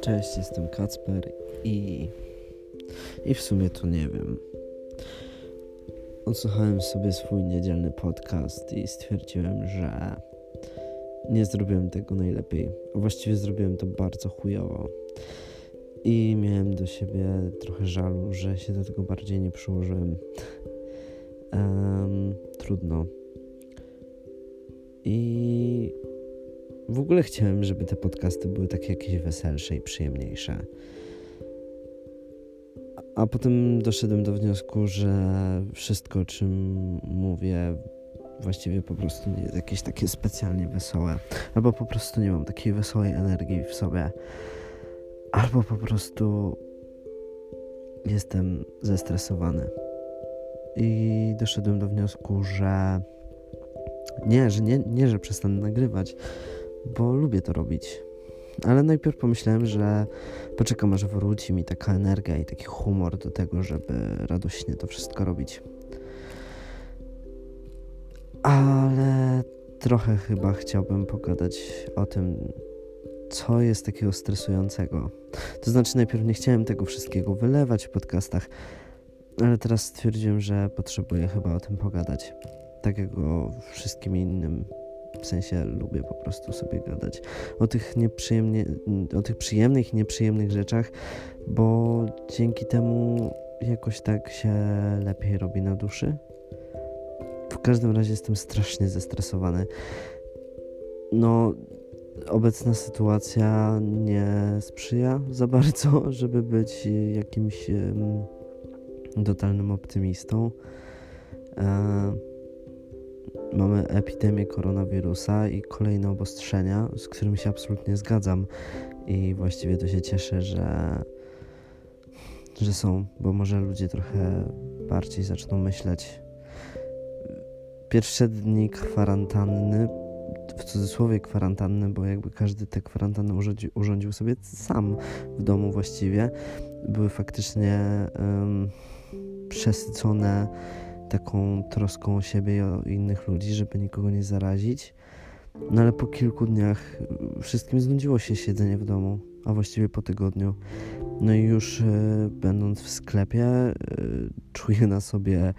Cześć, jestem Kacper i, i w sumie to nie wiem. Odsłuchałem sobie swój niedzielny podcast i stwierdziłem, że nie zrobiłem tego najlepiej. Właściwie zrobiłem to bardzo chujowo. I miałem do siebie trochę żalu, że się do tego bardziej nie przyłożyłem. Um, trudno. I w ogóle chciałem, żeby te podcasty były takie jakieś weselsze i przyjemniejsze. A potem doszedłem do wniosku, że wszystko, o czym mówię, właściwie po prostu nie jest jakieś takie specjalnie wesołe. Albo po prostu nie mam takiej wesołej energii w sobie. Albo po prostu jestem zestresowany. I doszedłem do wniosku, że nie, że nie, nie, że przestanę nagrywać, bo lubię to robić. Ale najpierw pomyślałem, że poczekam aż wróci mi taka energia i taki humor do tego, żeby radośnie to wszystko robić. Ale trochę chyba chciałbym pogadać o tym, co jest takiego stresującego. To znaczy, najpierw nie chciałem tego wszystkiego wylewać w podcastach, ale teraz stwierdziłem, że potrzebuję chyba o tym pogadać. Tak jak o wszystkim innym. W sensie lubię po prostu sobie gadać o tych, nieprzyjemnie, o tych przyjemnych i nieprzyjemnych rzeczach, bo dzięki temu jakoś tak się lepiej robi na duszy. W każdym razie jestem strasznie zestresowany. No, obecna sytuacja nie sprzyja za bardzo, żeby być jakimś um, totalnym optymistą. E, mamy epidemię koronawirusa i kolejne obostrzenia, z którymi się absolutnie zgadzam. I właściwie to się cieszę, że, że są, bo może ludzie trochę bardziej zaczną myśleć. Pierwsze dni kwarantanny, w cudzysłowie kwarantanny, bo jakby każdy te kwarantanny urządził, urządził sobie sam w domu właściwie, były faktycznie um, przesycone taką troską o siebie i o innych ludzi, żeby nikogo nie zarazić. No ale po kilku dniach wszystkim znudziło się siedzenie w domu, a właściwie po tygodniu. No i już y, będąc w sklepie, y, czuję na sobie,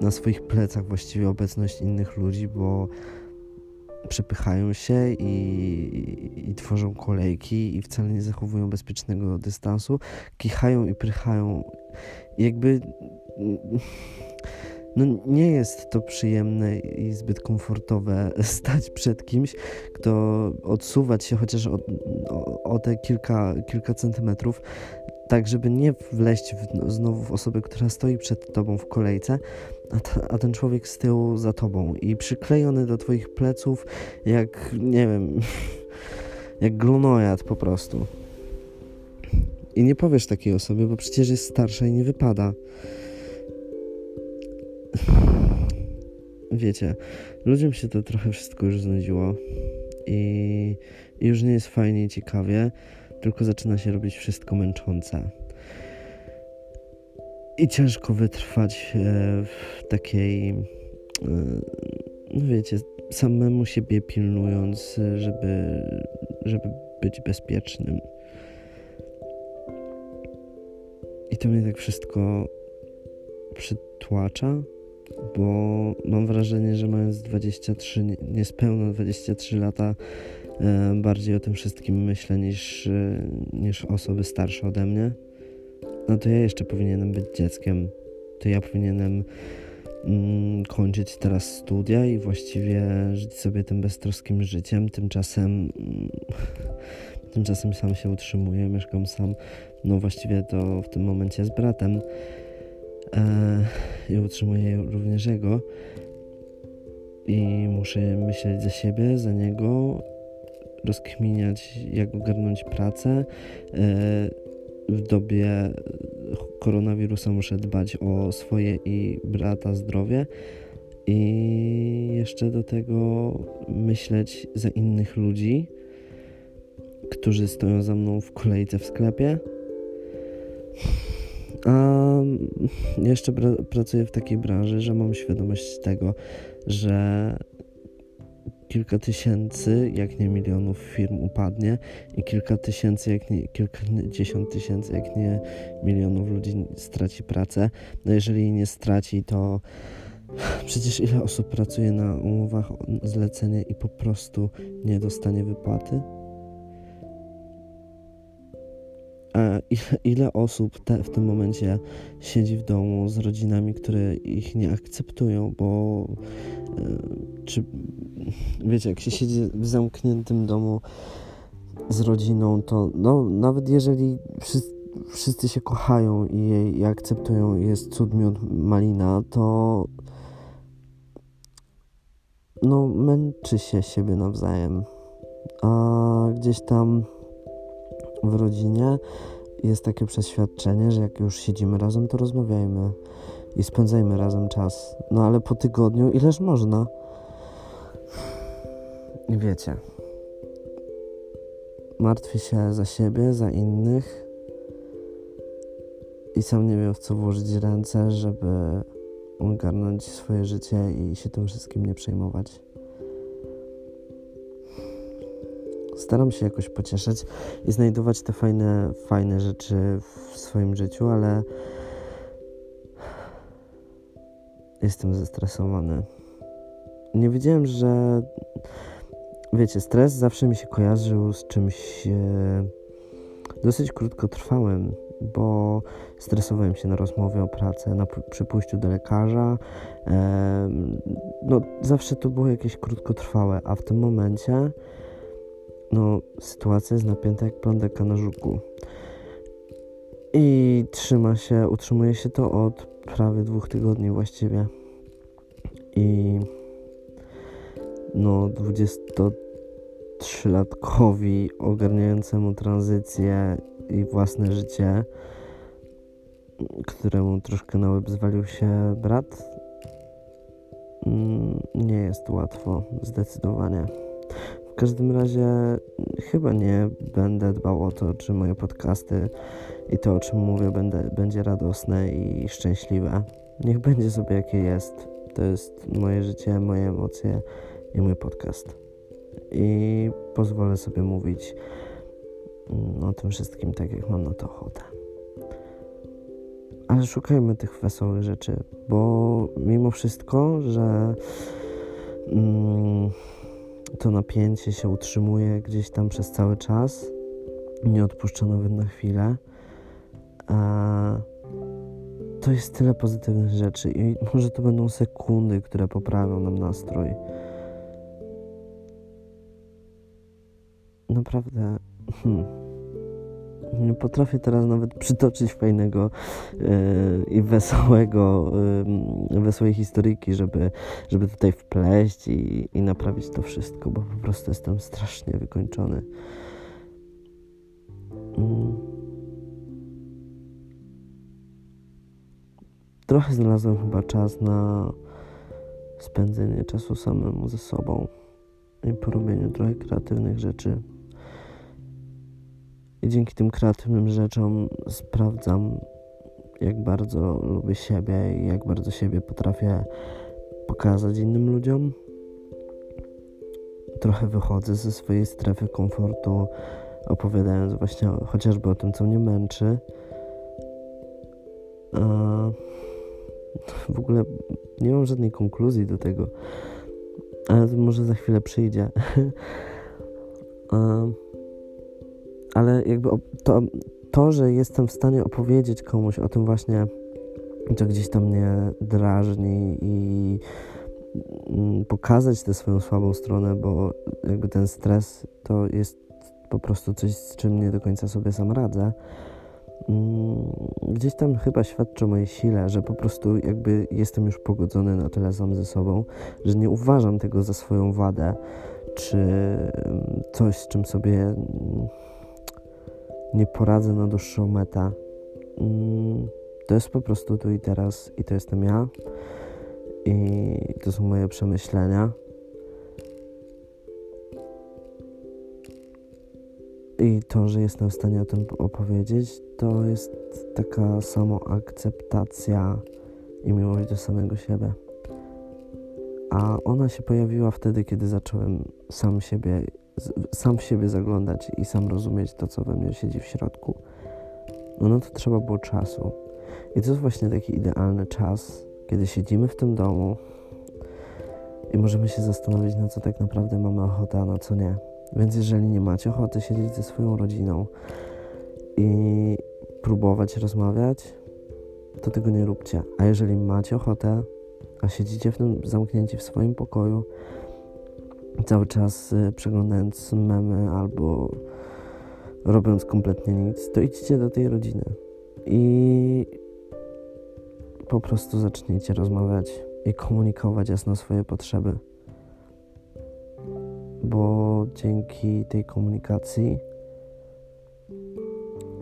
na swoich plecach właściwie obecność innych ludzi, bo przepychają się i, i, i, tworzą kolejki i wcale nie zachowują bezpiecznego dystansu, kichają i prychają. jakby no nie jest to przyjemne i zbyt komfortowe stać przed kimś, kto odsuwać się chociaż o, o, o te kilka, kilka centymetrów, tak żeby nie wleść w, znowu w osobę, która stoi przed tobą w kolejce, a, ta, a ten człowiek z tyłu za tobą i przyklejony do twoich pleców jak, nie wiem, jak glonojad po prostu. I nie powiesz takiej osobie, bo przecież jest starsza i nie wypada. Wiecie, ludziom się to trochę wszystko już znudziło i, już nie jest fajnie i ciekawie, tylko zaczyna się robić wszystko męczące. I ciężko wytrwać e, w takiej, e, no wiecie, samemu siebie pilnując, żeby, żeby być bezpiecznym. I to mnie tak wszystko przytłacza bo mam wrażenie, że mając 23, niespełna 23 lata, e, bardziej o tym wszystkim myślę niż, e, niż osoby starsze ode mnie. No to ja jeszcze powinienem być dzieckiem. To ja powinienem mm, kończyć teraz studia i właściwie żyć sobie tym beztroskim życiem. Tymczasem, mm, tymczasem sam się utrzymuję, mieszkam sam. No właściwie to w tym momencie z bratem i utrzymuję również jego i muszę myśleć za siebie, za niego, rozkminiać jak ogarnąć pracę. E, w dobie koronawirusa muszę dbać o swoje i brata zdrowie i jeszcze do tego myśleć za innych ludzi, którzy stoją za mną w kolejce w sklepie. A jeszcze pracuję w takiej branży, że mam świadomość tego, że kilka tysięcy, jak nie milionów firm upadnie i kilka tysięcy, jak nie kilkadziesiąt tysięcy, jak nie milionów ludzi straci pracę. No jeżeli nie straci, to przecież ile osób pracuje na umowach zlecenie i po prostu nie dostanie wypłaty? ile, osób te, w tym momencie siedzi w domu z rodzinami, które ich nie akceptują, bo e, czy wiecie, jak się siedzi w zamkniętym domu z rodziną, to no, nawet jeżeli wszyscy, wszyscy się kochają i, i akceptują, jest cud miód malina, to no męczy się siebie nawzajem. A gdzieś tam w rodzinie jest takie przeświadczenie, że jak już siedzimy razem, to rozmawiajmy i spędzajmy razem czas. No ale po tygodniu ileż można? I wiecie, martwi się za siebie, za innych i sam nie wiem w co włożyć ręce, żeby ogarnąć swoje życie i się tym wszystkim nie przejmować. Staram się jakoś pocieszać i znajdować te fajne, fajne rzeczy w swoim życiu, ale jestem zestresowany. Nie wiedziałem, że wiecie, stres zawsze mi się kojarzył z czymś e, dosyć krótkotrwałym, bo stresowałem się na rozmowie o pracę, na przy pójściu do lekarza. E, no, zawsze to było jakieś krótkotrwałe, a w tym momencie no, sytuacja jest napięta jak plandeka na żuku. I trzyma się, utrzymuje się to od prawie dwóch tygodni właściwie. I no, 23-latkowi ogarniającemu tranzycję i własne życie, któremu troszkę na łeb zwalił się brat, mm, nie jest łatwo, zdecydowanie. Każdym razie chyba nie będę dbał o to, czy moje podcasty i to, o czym mówię, będę, będzie radosne i szczęśliwe. Niech będzie sobie jakie jest. To jest moje życie, moje emocje i mój podcast. I pozwolę sobie mówić mm, o tym wszystkim tak, jak mam na to ochotę. Ale szukajmy tych wesołych rzeczy, bo mimo wszystko, że. Mm, to napięcie się utrzymuje gdzieś tam przez cały czas, nie odpuszcza nawet na chwilę. A to jest tyle pozytywnych rzeczy i może to będą sekundy, które poprawią nam nastrój. Naprawdę. Hmm nie potrafię teraz nawet przytoczyć fajnego yy, i wesołego, yy, wesołej historyjki, żeby, żeby tutaj wpleść i, i naprawić to wszystko, bo po prostu jestem strasznie wykończony. Mm. Trochę znalazłem chyba czas na spędzenie czasu samemu ze sobą i porobieniu trochę kreatywnych rzeczy. I dzięki tym kreatywnym rzeczom sprawdzam, jak bardzo lubię siebie i jak bardzo siebie potrafię pokazać innym ludziom. Trochę wychodzę ze swojej strefy komfortu, opowiadając właśnie chociażby o tym, co mnie męczy. A w ogóle nie mam żadnej konkluzji do tego, ale to może za chwilę przyjdzie. A ale jakby to, to, że jestem w stanie opowiedzieć komuś o tym właśnie, co gdzieś tam mnie drażni i mm, pokazać tę swoją słabą stronę, bo jakby ten stres to jest po prostu coś, z czym nie do końca sobie sam radzę. Mm, gdzieś tam chyba świadczy o mojej sile, że po prostu jakby jestem już pogodzony na tyle sam ze sobą, że nie uważam tego za swoją wadę, czy mm, coś, z czym sobie nie poradzę na dłuższą metę. Mm, to jest po prostu tu i teraz i to jestem ja. I to są moje przemyślenia. I to, że jestem w stanie o tym opowiedzieć, to jest taka samoakceptacja i miłość do samego siebie. A ona się pojawiła wtedy, kiedy zacząłem sam siebie, sam w siebie zaglądać i sam rozumieć to, co we mnie siedzi w środku. No, no to trzeba było czasu. I to jest właśnie taki idealny czas, kiedy siedzimy w tym domu i możemy się zastanowić, na co tak naprawdę mamy ochotę, a na co nie. Więc jeżeli nie macie ochoty siedzieć ze swoją rodziną i próbować rozmawiać, to tego nie róbcie. A jeżeli macie ochotę, a siedzicie w tym zamknięci w swoim pokoju, cały czas y, przeglądając memy albo robiąc kompletnie nic, to idźcie do tej rodziny i po prostu zacznijcie rozmawiać i komunikować jasno swoje potrzeby. Bo dzięki tej komunikacji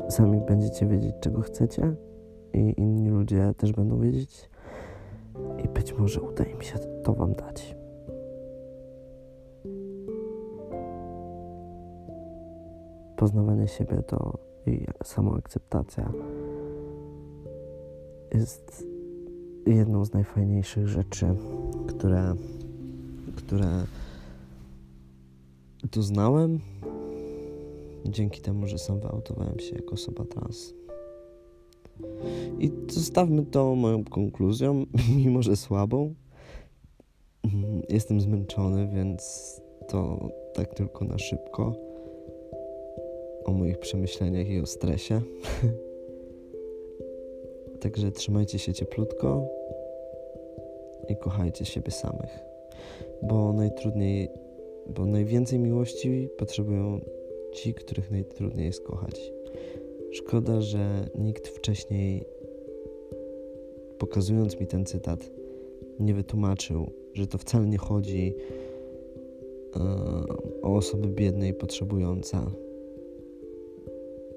sami będziecie wiedzieć, czego chcecie, i inni ludzie też będą wiedzieć, i być może uda im się to Wam dać. Poznawanie siebie to i samoakceptacja jest jedną z najfajniejszych rzeczy, które, które tu znałem dzięki temu, że sam wyautowałem się jako osoba trans. I zostawmy to moją konkluzją, mimo że słabą. Jestem zmęczony, więc to tak tylko na szybko o moich przemyśleniach i o stresie. Także trzymajcie się cieplutko i kochajcie siebie samych. Bo najtrudniej, bo najwięcej miłości potrzebują ci, których najtrudniej jest kochać. Szkoda, że nikt wcześniej, pokazując mi ten cytat, nie wytłumaczył, że to wcale nie chodzi e, o osoby biedne i potrzebujące,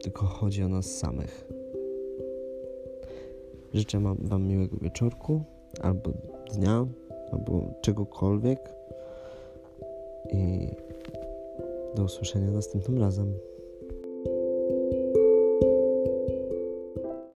tylko chodzi o nas samych. Życzę Wam miłego wieczorku, albo dnia, albo czegokolwiek. I do usłyszenia następnym razem.